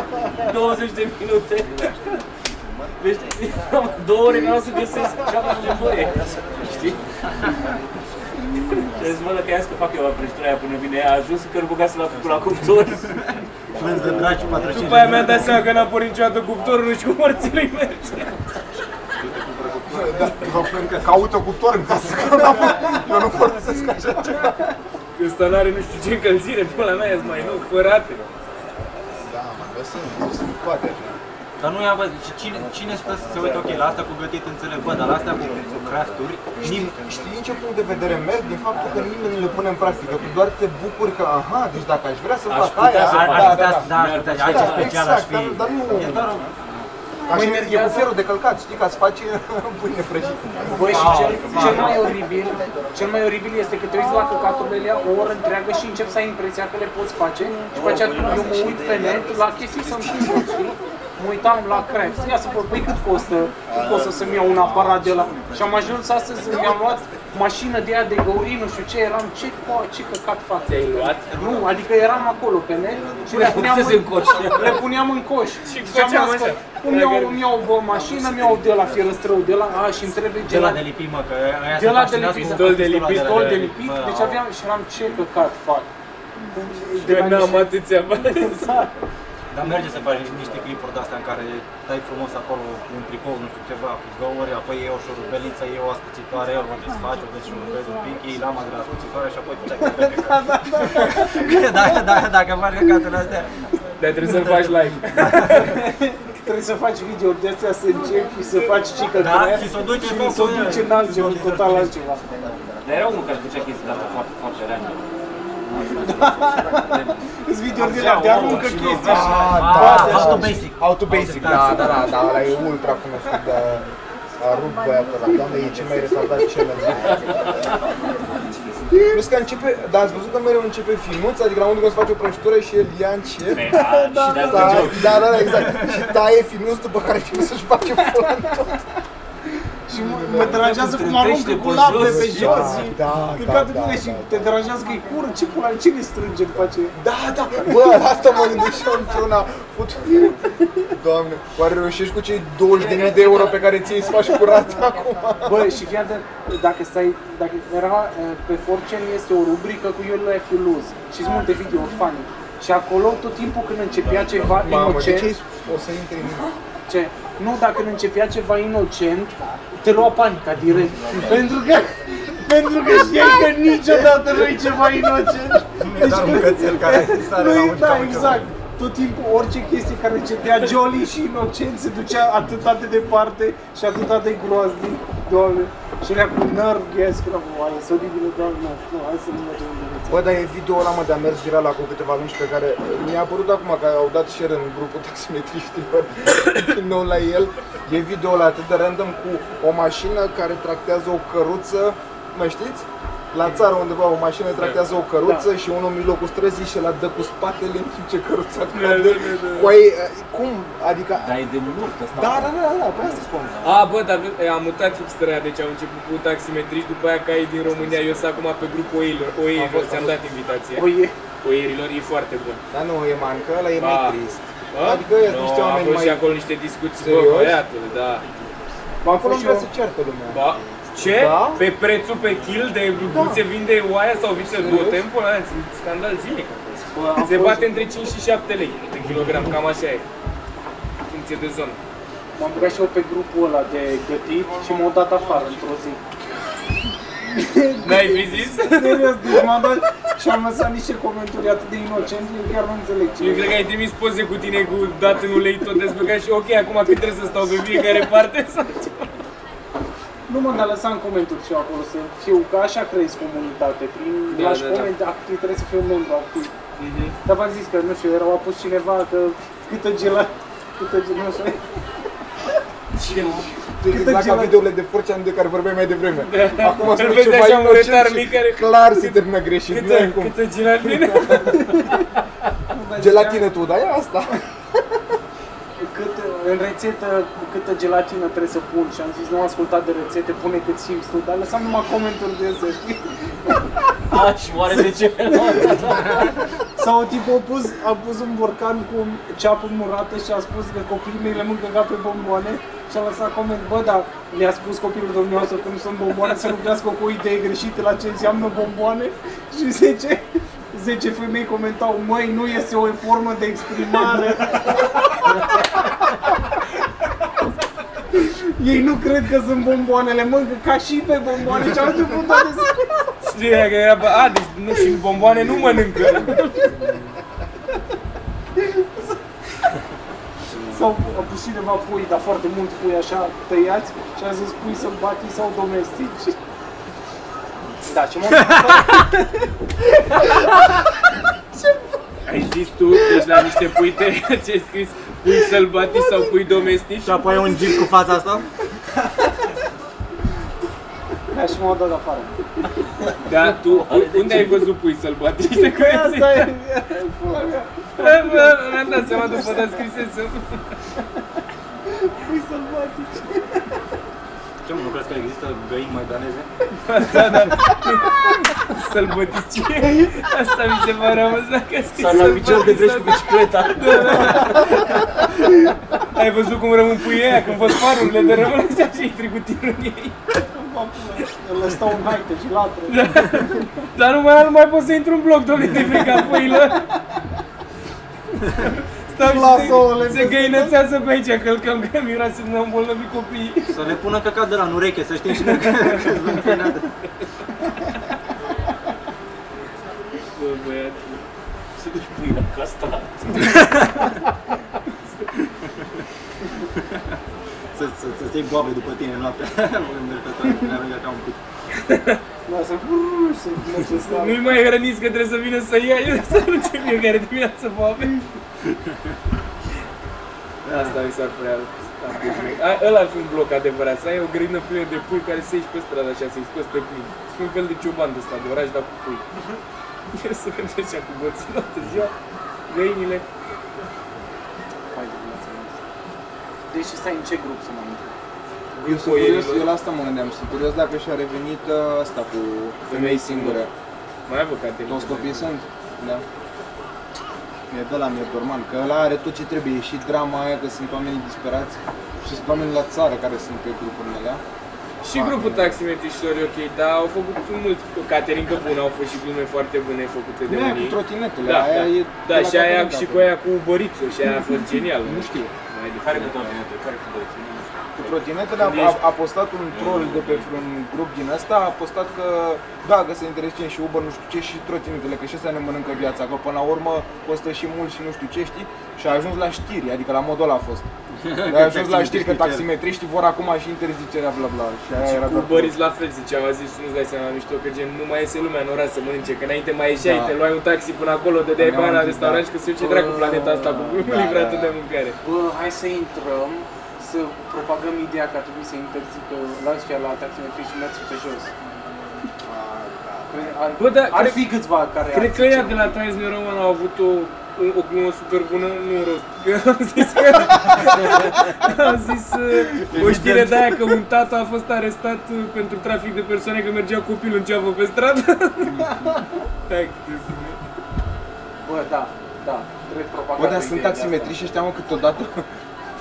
20 de minute. Deci, am *laughs* două ore ca să găsesc ce am nevoie. Știi? *laughs* Și zis, mă, dacă ia să fac eu prăjitura aia până vine ea, a ajuns că îl băgase la, la cuptor. *laughs* Plâns de dragi 45 După aia mi-am dat seama că n-a pornit niciodată cuptorul, nu știu cum morții lui merge. Da, vă plâng că caută cuptor în casă, că n-a fost- eu nu folosesc așa ceva. Că ăsta n-are nu știu ce încălzire, până la mea e mai nou, fără ate. Da, mă, bă, sunt, sunt poate așa. Dar nu ia, bă, și cine, cine stă să se uite, ok, la asta cu gătit înțeleg, bă, dar la astea cu, cu crafturi, nim, Știi din ce punct de vedere merg? Din faptul că nimeni nu le pune în practică. Tu doar te bucuri că, aha, deci dacă aș vrea să Aș fac putea aia, să ar, fac. ar da, putea, da, da, da. ar putea, Da, aici da, special exact, aș fi, dar- dar nu- e doar o, Ca și e cu mergează- fierul de călcat, știi, ca să faci pâine prăjită. Băi, și cel, cel mai oribil, cel mai oribil este că te uiți la căcaturile alea o oră întreagă și încep să ai impresia că le poți face și după aceea eu mă uit pe net la chestii să-mi schimbă, știi? Mă uitam la craft, ia să văd, păi cât costă, cât costă să-mi iau un aparat de la... Și am ajuns astăzi, mi-am luat mașină de aia de găurii, nu știu ce, eram, ce, co, ce căcat fac. Ți-ai luat? Nu, adică eram acolo pe net și le puneam Pusese în, în coș. le puneam în coș. Și am făceam zis că așa. Îmi iau, îmi iau o mașină, îmi iau de la fierăstrău, de la, a, și îmi trebuie de la de lipit, mă, că aia De se la de fascinează lipit, cu pistol de lipit, pistol de de lipit, Bă, deci au. aveam și eram ce căcat fac. De Că la n-am niște- atâția bani. Exact. Dar merge să faci niște clipuri de astea în care dai frumos acolo un tricou, nu știu ceva, cu găuri, apoi iei o șurubeliță, iei o ascuțitoare, o desfaci, o deșurubezi un pic, iei lama de la ascuțitoare și apoi pleci pe Că dacă, dacă, dacă faci căcaturile astea, Dar trebuie să-l faci live. *laughs* Trebuie să faci video de astea să începi și să faci cică Da, și să o duci în și să o focul duci ăla. în altceva, în total altceva. Dar era unul care făcea chestii de astea foarte, foarte random. *laughs* Îți video de la de aruncă chestii și... Ah, Ah, da, how to da. basic. How to basic, da, da, da, da, ăla e ultra cunoscut, da. A rupt băiatul ăla, doamne, e cel mai retardat challenge. Plus că începe, dar ați văzut că mereu începe filmuț, adică la unul când se face o prăjitură și el ia încet. Da, și de Da, asta da, da, da, exact. Și taie filmuț după care începe să-și face pula în tot. Și mă, mă deranjează cum aruncă Strântește cu pe lape jos. pe jos și... Da, Că da, ca da, da, și da, te deranjează că e cură, ce pula, cine strânge după aceea? Da, da, bă, la asta mă gândesc și eu într-una. Fut, Doamne, oare reușești cu cei 20.000 de euro pe care ți-i să faci curat *laughs* acum? Bă, și fii atent, dacă stai, dacă era eh, pe Fortune este o rubrică cu You Life You Lose și sunt multe videouri funny. Și acolo tot timpul când începea ceva Mamă, de inocent, ce o să intri în... ce? Nu, dacă începea ceva inocent, te lua panica direct. pentru că pentru că știai că niciodată nu e ceva inocent. E doar un cățel care sare la un Da, cauciuc. exact. Tot timpul, orice chestie care începea jolly și inocent se ducea atât de departe și atât de groaznic, doamne. Și era cu nerv gas, că era, e oribilă, doamne, nu, nu, hai să nu mergem în viață. Bă, dar e video ăla mă de a mers viral acum câteva luni și pe care mi-a apărut acum că au dat share în grupul taximetriștilor *laughs* din nou la el. E video ăla atât de random cu o mașină care tractează o căruță, mă știți? La țară undeva o mașină tractează o căruță și unul în mijlocul străzii și la dă cu spatele în timp ce căruța cade. Cu ei, cum? Adică... Dar e de mult ăsta. Da, da, da, da, pe asta spun. A, bă, dar vezi, am mutat hipsterea, deci am început cu taximetriști, după aia caii din România, eu sunt acum pe grupul oierilor, oierilor, ți-am dat invitație. Păi, e- Oierilor e foarte bun. Dar nu e man, că ăla e mai Ba. trist. Bă? Adică e No, niște am oameni fost mai... și acolo niște discuții, bă, Serios? băiatule, da. m-am Acolo fost nu și vrea eu, să ceartă lumea. Ba, ce? Da? Pe prețul pe kill de cum se vinde oaia sau viță Serios? două tempul? Ăla, e scandal zilnic. bă, am Se fost- bate între 5 și 7 lei de kilogram, cam așa e. În funcție de zonă. M-am băgat și eu pe grupul ăla de gătit și m-au dat afară într-o zi. N-ai fi zis? Serios, deci m-am dat și am lăsat niște comentarii atât de inocente, eu chiar nu înțeleg ce. Eu cred că ai trimis poze cu tine cu dat în ulei tot dezbăgat și ok, acum cât trebuie să stau pe fiecare parte? sau ceva? Nu mă, dar lăsam comentarii și eu acolo să fiu, că așa crezi comunitate, prin Da, lași da, da. coment, activ, trebuie să fiu un membru activ. Mhm. Dar v-am zis că, nu știu, erau apus cineva că câtă gela, câtă gela, nu știu, Exact ca videourile de Forcean de care vorbeai mai devreme. Acum Îl spui vezi ceva așa muretar inocent mic și care... clar se termină greșit. Nu Câtă, ai cum. câtă gelatină? *laughs* Gelatină tu, dar e asta. *laughs* cât, în rețetă câtă gelatină trebuie să pun și am zis nu am ascultat de rețete, pune cât simți tu, dar lăsam numai comentarii de astea, știi? *laughs* A, și oare de ce? *laughs* Sau tipul a pus, a pus un borcan cu ceapă murată și a spus că copiii mei le mâncă ca pe bomboane și a lăsat coment, bă, dar mi-a spus copilul dumneavoastră că nu sunt bomboane să nu crească cu o idee greșită la ce înseamnă bomboane *laughs* și 10, 10 femei comentau, măi, nu este o formă de exprimare. Ei nu cred că sunt bomboanele, mâncă ca și pe bomboane și au început toate să... *laughs* Știa că era, bă, a, deci nu, și bomboane nu mănâncă. Sau a pus cineva pui, dar foarte mulți pui așa tăiați și a zis pui sălbatici sau domestici. Da, și mă Ai zis tu, deci la niște pui tăiați ai scris pui sălbatici sau pui domestici? Și apoi un gif cu fața asta? Da, și m-au dat afară. Da, tu, u- unde ai văzut pui sălbatici de care ți Asta e, pula mea, Mi-am dat seama după dar scrisesem. pui sălbatici. Ce mă, nu crezi că există găini maidaneze? Sălbătici. Asta mi se pare amuzant că scris Sau la picior de brești cu bicicleta. Ai văzut cum rămân puii aia când văd farurile de rămân așa și intri cu tirul în ei. Le stau în haite și latră. Dar nu mai, nu mai pot să intru în bloc, domnule, de frica puilor. Stau și Lasă ouăle se, se peste găinățează pe aici, călcăm că miroase să ne îmbolnăvi copiii. Să le pună căcat de la în ureche, să știm și noi că că sunt înclinate. Bă, băiat. Se duci pui la castrat. Să, să, să-ți iei boabe după tine noaptea. Când mergi pe stradă, ne aruncă ca un pic. Da, să să mergi în stare. Nu-i mai hrăniți că trebuie să vină să ia el să arunce fiecare dimineață boabe. Asta mi s-ar prea A- Ăla ar fi un bloc adevărat, să ai o grădină plină de pui care să ieși pe stradă așa, să-i scoți pe plin. Să un fel de cioban de ăsta, de oraș, dar cu pui. El să merge așa cu boții toată ziua, găinile. Hai de viață mea. Deci stai în ce grup să mă intru? Eu sunt curios, eu la asta mă gândeam, sunt curios dacă și-a revenit uh, asta cu femei singure. Mai avut Caterina. Toți copiii sunt? Da. E de la mie normal, că ăla are tot ce trebuie, e și drama aia că sunt oameni disperați și sunt oameni la țară care sunt pe grupurile alea. Și grupul taximetriștilor e ok, dar au făcut mulți, Caterin Căpun au fost și glume foarte bune făcute de Nu aia cu unii. trotinetele, Da, aia da, e da, de la și aia Caterin și Căpun. cu aia cu Bărițu și aia a fost *laughs* genial. Nu știu. Mai de Care cu trotinete? Care cu băieții? Nu știu. Cu trotinetele a, Când a, ești- a, postat un troll de pe un grup din ăsta, a postat că da, că se interesează și Uber, nu știu ce, și trotinetele, că și astea ne mănâncă viața, că până la urmă costă și mult și nu știu ce, știi? Și a ajuns la știri, adică la modul ăla a fost. Dar *laughs* a ajuns la știri că taximetriștii vor acum și interzicerea bla bla. Și aia Și era cu doar- Băriț la fel zicea, a zis, nu-ți dai seama mișto, că gen nu mai iese lumea în oraș să mănânce, că înainte mai ieșeai, Da. te luai un taxi până acolo, dădeai Ne-am bani la întâlnit, restaurant da. și că se duce dracu planeta asta cu Da, *laughs* livratul da, de da. mâncare. Bă, hai să intrăm, să propagăm ideea că ar trebui să interzică la ăștia la taximetrii și mergi pe jos. Cred, ar, Bă, da, ar cred- fi câțiva care Cred ar că ea zice, de la Times New Roman au avut o, o, o glumă super bună, nu în rost, că *laughs* am zis că *laughs* am zis uh, o știre de aia că un tată a fost arestat uh, pentru trafic de persoane că mergea copilul în ceafă pe stradă. *laughs* Hai, că- Bă, da, da, trebuie propagat. Bă, dar sunt taximetriști ăștia, mă, câteodată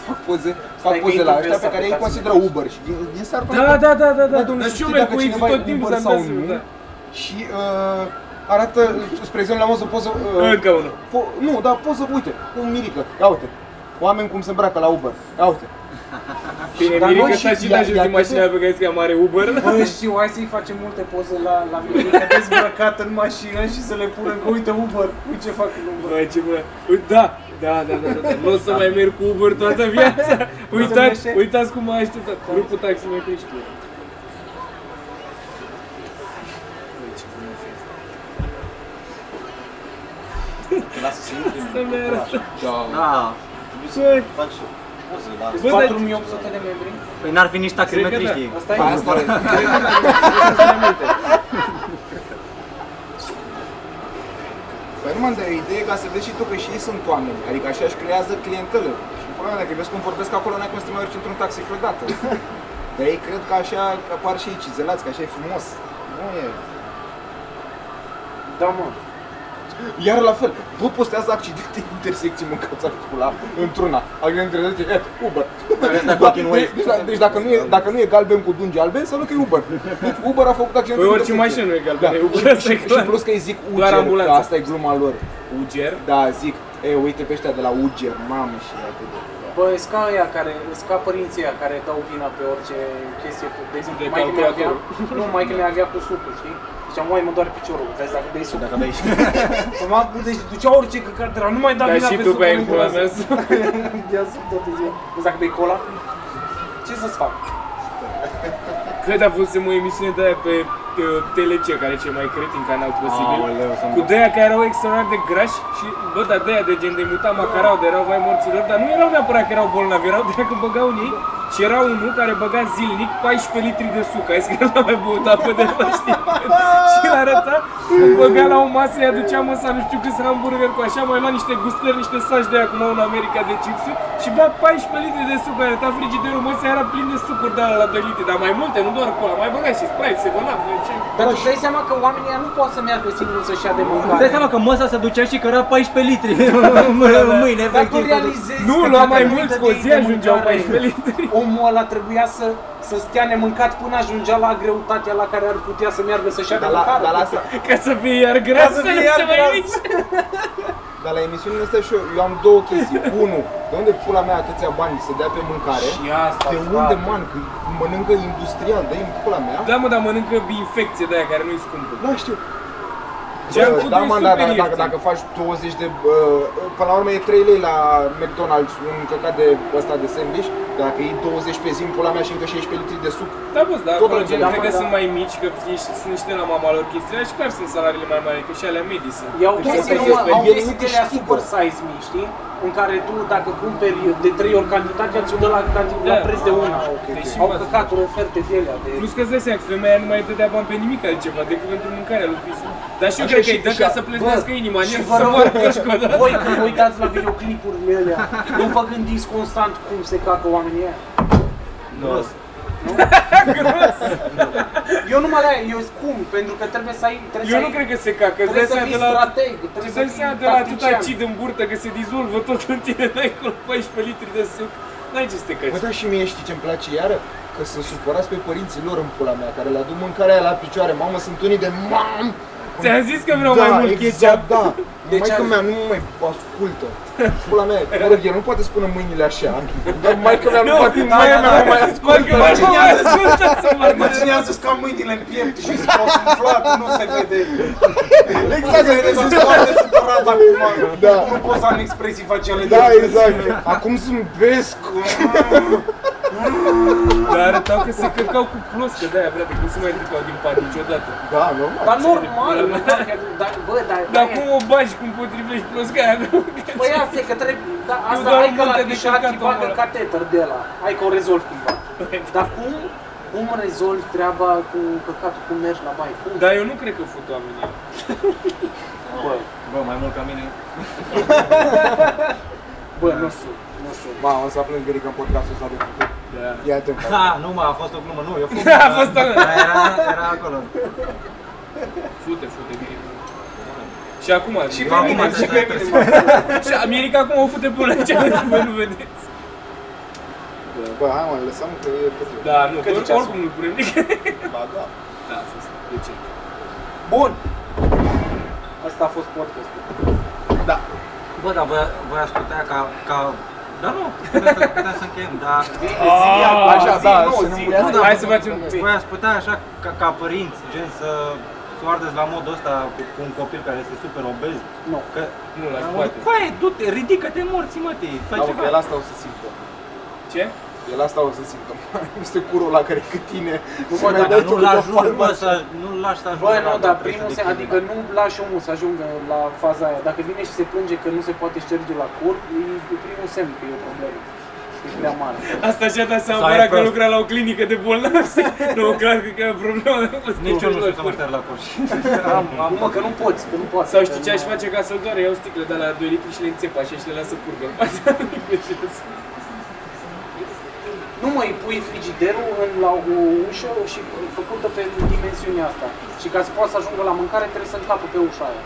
fac poze, fac Stai că poze intru la pe ăștia ăsta, pe care pe ei taximetriști. consideră Uber și din, din seară până Da, pe- da, da, da, da. Da, domnule, Dar să și eu știi merg dacă cu ei cineva tot e timpul Uber să-mi sau dau seama, nu. da. Și uh, arată, spre exemplu, am văzut o poză... Uh, Încă unul. Po- nu, dar poză, uite, un mirică, ia uite. Oameni cum se îmbracă la Uber, ia uite. *laughs* Bine, Dar Mirica noi sta și și ea- la jos ea din mașina crede- pe care scria mare Uber. Bă, *laughs* știu, hai să-i facem multe poze la, la Mirica dezbrăcat în mașină și să le punem că uite Uber, uite ce fac în Uber. Bă, ce bă, Uite, da, da, da, da, da, da. Nu o să mai merg cu Uber toată viața. *laughs* Uitați, uitați cum m-a. Grupul taximetrii știe. Lasă să intri. Da. Trebuie să faci 4800 de membri? Păi n-ar fi nici taximetriștii. Da. Asta e. Asta e. Păi nu mă de o idee ca să vezi și tu că și ei sunt oameni, adică așa își creează clientelă. Și problema dacă vezi cum vorbesc acolo, n-ai cum să te mai urci într-un taxi vreodată. *laughs* Dar ei cred că așa apar și ei cizelați, că așa e frumos. Nu e. Da, mă. Iar la fel, bă, postează accidente în intersecții mâncați articula într-una. Accidente zice, e, Uber. Ăsta cu ochii în Deci, deci, deci dacă, nu e, dacă nu e galben cu dungi albe, înseamnă că e Uber. Deci Uber a făcut accident Păi în orice intersecție. mașină nu e Da. galbenă, e Uber, Și, asta e și, și clar. plus că îi zic Doar Uger, că ambulanța. asta e gluma lor. Uger? Da, zic, e, uite pe ăștia de la Uger, mamă și e atât de... Bă, e ca aia care, e ca părinții aia care dau vina pe orice chestie. De exemplu, De mai că avea, calculator. nu, mai că avea cu sucul, știi? Ziceam, mai mă doare piciorul, vezi dacă bei suc. Dacă bei *laughs* Să mă deci ducea orice căcat de la, nu mai da Dar vina și pe tu sucul. bei nu în pula vreau mea să- Ia suc toată ziua. Vezi dacă bei cola? Ce să-ți fac? Cred a fost o emisiune de aia pe uh, TLC, care e cel mai cretin canal posibil. Aoleu, să Cu de aia care erau extraordinar de grași și, bă, dar de aia de gen de muta macarau, de erau mai morților, dar nu erau neapărat că erau bolnavi, erau de că băgau în ei și era unul care băga zilnic 14 litri de suc, ai zis că el mai băut apă de la știi? *laughs* și îl arăta, băga la o masă, îi aducea măsa nu știu câți hamburger cu așa, mai lua niște gustări, niște saci de aia cum au în America de chipsuri și bea 14 litri de suc, arăta frigiderul, măsa era plin de sucuri de ala la 2 litri, dar mai multe, nu doar cola, mai băga și Sprite, 7-Up, ce... Dar tu dai seama că oamenii ăia nu pot să meargă singuri să-și ia de Îți mâncare. dai seama că măsa se ducea și căra 14 litri. *laughs* Mâine, Dar tu efectiv. realizezi Nu, că lua dacă mai nu mulți, dă cu o de zi ei de ajungeau mâncare, 14 litri. Omul ăla trebuia să, să stea nemâncat până ajungea la greutatea la care ar putea să meargă să-și ia de Dar la, mâncare. dar la asta, *laughs* Ca să fie iar gras, să să fie nu iar se mai gras. *laughs* ridice. dar la emisiunile astea și eu, eu am două chestii. *laughs* Unu, de unde pula mea atâția bani să dea pe mâncare? Și asta, De frate. unde, man, că mănâncă industrial, dă în pula mea? Da, mă, dar mănâncă infecție de aia care nu-i scumpă. Da, știu. Junk Bă, food da, e mă, super dar dacă, dacă, ieftin. dacă faci 20 de... Uh, până la urmă e 3 lei la McDonald's, un căcat de ăsta de sandwich, dacă iei 20 pe zi în pula mea și încă 16 litri de suc. Da, bă, dar Tot acolo la gen, da, cred mă, că da. sunt mai mici, că ești, sunt niște la mama lor chestiile și clar sunt salariile mai mari, că și alea medii sunt. Iau Deci chestii, asta nu, este- au el chestii nu de alea câștigă. super size mici, știi? În care tu, dacă cumperi de 3 ori cantitatea, ți-o dă la, canti- la Da. preț de una. Deci Au mă, căcaturi, oferte de alea. De... Plus că îți dai seama că femeia nu mai dădea bani pe nimic altceva decât pentru mâncarea lui fisul. Dar și eu Așa cred că și- îi dă și- ca să pleznească inima în și el, vă să rog, moară pe școală. voi când vă uitați la videoclipurile alea, nu vă gândiți constant cum se cacă oamenii ăia? *laughs* Gros. Eu nu mă la eu zic cum, pentru că trebuie să ai, trebuie Eu să nu ai, cred că se cacă, îți trebuie dai să seama fii de la... strateg, Ți trebuie să dai fii seama de la atâta tactician. acid în burtă că se dizolvă tot în tine, n-ai acolo 14 litri de suc. N-ai ce să te Bă, caci. da, și mie știi ce-mi place iară? Că sunt supărați pe părinții lor în pula mea, care le aduc mâncarea aia la picioare. Mamă, sunt unii de mam! Ți-am zis că vreau da, mai mult exact, ketchup. da. Deci Maica ai- mea nu mă mai ascultă. Pula mea, mă rog, el nu poate spune mâinile așa. Dar maica mea nu Nu, poate, da, maica da, mea da. nu mai Mă, ascultă. că mă mai ascultă să mă Imaginează să am mâinile în piept și să pot umflat, nu se vede. Exact, Se vede exact. sunt foarte supărat acum. Da. Nu pot să am expresii faciale. Da, de exact. Acum zâmbesc. Dar arătau că se căcau cu ploscă de aia, frate, că nu se mai ridicau din pat niciodată. Da, normal. Dar normal, normal, că- dar, bă, dar, Dar cum o bagi, cum potrivești plosca aia? Păi asta e că trebuie, da, asta doar ai că la multe de Bichat căcat, îi bagă omule. cateter de la, ai că o rezolvi cumva. Dar cum, cum rezolvi treaba cu căcatul cum mergi la baie? Cum? Dar eu nu cred că fut oamenii. *laughs* Bă, Bă, mai mult ca mine. *laughs* bă, nu știu, nu știu. Mamă, o să plâng Gerica în podcastul ăsta de făcut. Da. Ia-te în Ha, nu mă, a fost o glumă, nu, eu *laughs* fut. A fost o glumă. Dar Era, era acolo. Fute, fute, bine. Și acum, Și eu pe acum, mine, și și pe pe mine. Și America acum o fute până ce voi nu vedeți. Bă, hai mă, lăsăm că e târziu. Da, nu, Cât că e ceasul? oricum nu punem nici. Ba, da. Da, a fost. De ce? Bun. Asta a fost podcastul. Bă, dar voi, voi ați putea ca, ca... Da, nu, *laughs* putem să, putem să încheiem, dar... Așa, da, nu, să ne zi. murească. Hai să facem Voi ați putea așa, ca, ca părinți, gen să să o ardeți la modul ăsta cu, cu un copil care este super obez. Nu. Că, Nu, la la poate. modul, coaie, du-te, ridică-te morți, mă, te, fai Da, mă, ceva. că el asta o să simtă. Ce? El asta o să simtă. *laughs* Este curul la care cât tine Nu, se mă, mai dar dai Nu tu l cu o ajungi, palmă bă, așa. să, nu lași să ajungă Bă, la nu, dat, dar trebuie primul să se, decidă. adică nu lași omul să ajungă la faza aia. Dacă vine și se plânge că nu se poate șterge la cur, e primul semn că e o problemă. E prea mare. Asta și-a dat seama Sau e părea că prost. lucra la o clinică de bolnavi. *laughs* nu, clar că e o problemă. Nici eu nu știu să mă șterg la coș. *laughs* Am, am, Nu mă, că nu poți, că nu poți. Sau știi ce aș face ca să-l doare? Iau sticle de la 2 litri și le înțep așa și le lasă curgă în fața. Nu mă, îi pui frigiderul în, la o ușă și făcută pe dimensiunea asta. Și ca să poată să ajungă la mâncare trebuie să încapă pe ușa aia.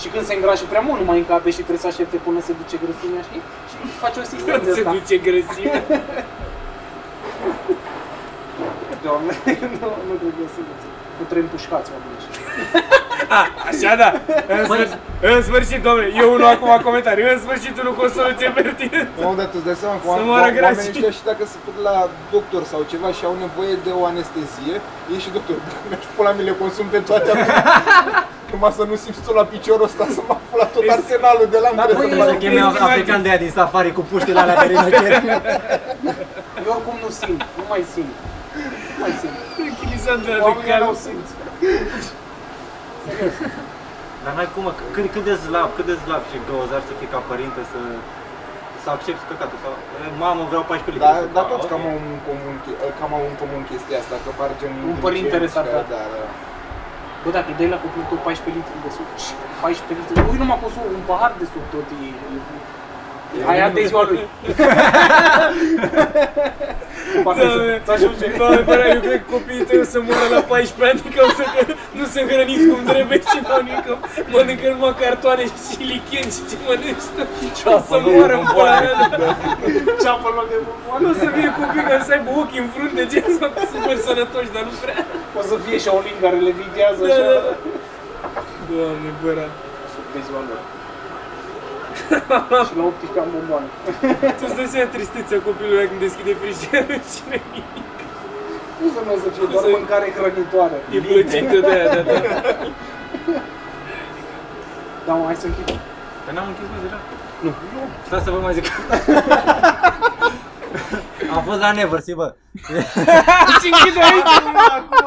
Și când se îngrașă prea mult, nu mai încape și trebuie să aștepte până se duce grăsimea, știi? Și faci un sistem de Se ăsta. duce grăsime. Doamne, *laughs* nu, nu trebuie să duce. Nu trebuie împușcați oamenii ăștia. Așa da. În sfârșit, în sfârșit, domnule, eu unul acum comentarii. În sfârșit unul cu o soluție pertinentă. Nu, dar tu îți dai seama că Să oameni- moară oamenii grații. ăștia și dacă se duc la doctor sau ceva și au nevoie de o anestezie, e și doctor, mi-aș pula mi le consum pe toate acum. *laughs* Numai să nu simți tu la piciorul ăsta să mă la tot arsenalul de la Dar care băi, să e- mă Să cheme Este african de aia din safari cu puștile alea de rinocer. *laughs* Eu oricum nu simt, nu mai simt. Nu mai simt. Tranquilizant de la de Oamenii cal. nu simt. Dar n-ai cum, mă, cât, cât de slab, cât de slab și găuzar să fii ca părinte să să accepti căcatul sau "E, mamă vreau 14 litri. Dar, să dar fac." toți Ok. cam au în comun, che- cam au în comun chestia asta, că par gen Un părinte inteligenți, retardat. că- Da, da. Bă, dacă îi dai la copilul tău 14 litri de suc, 14 litri, ui numai cu suc, un pahar de suc tot e... e- Aia de ziua lui. *laughs* Poate să- Doamne, să ajunge. Doamne, părea, eu cred că copiii tăi o să moară la 14 ani, că o să că nu se hrăniți cum trebuie și mănâncă, mănâncă numai cartoane și licheni și ce mănânci tu. O să moară în pula mea. Ceapă în loc de bomboană. Nu o să fie copii care să aibă ochii în frunte, gen să super sănătoși, dar nu prea. O să fie și Shaolin care le videază Da, așa. da, da. Doamne, băra. Suc de ziua lor. *laughs* și la 18 am bomboană. *laughs* Tu îți dai seama tristețea copilului ăla când deschide frigiderul și nu Nu să nu să fie doar Să- mâncare hrănitoare. e plăcită de aia, da, da. Da, mă, hai să închid. Păi n-am închis mă deja? Nu. Stai să vă mai zic. *laughs* Am fost la Neversea, bă. Și închide aici.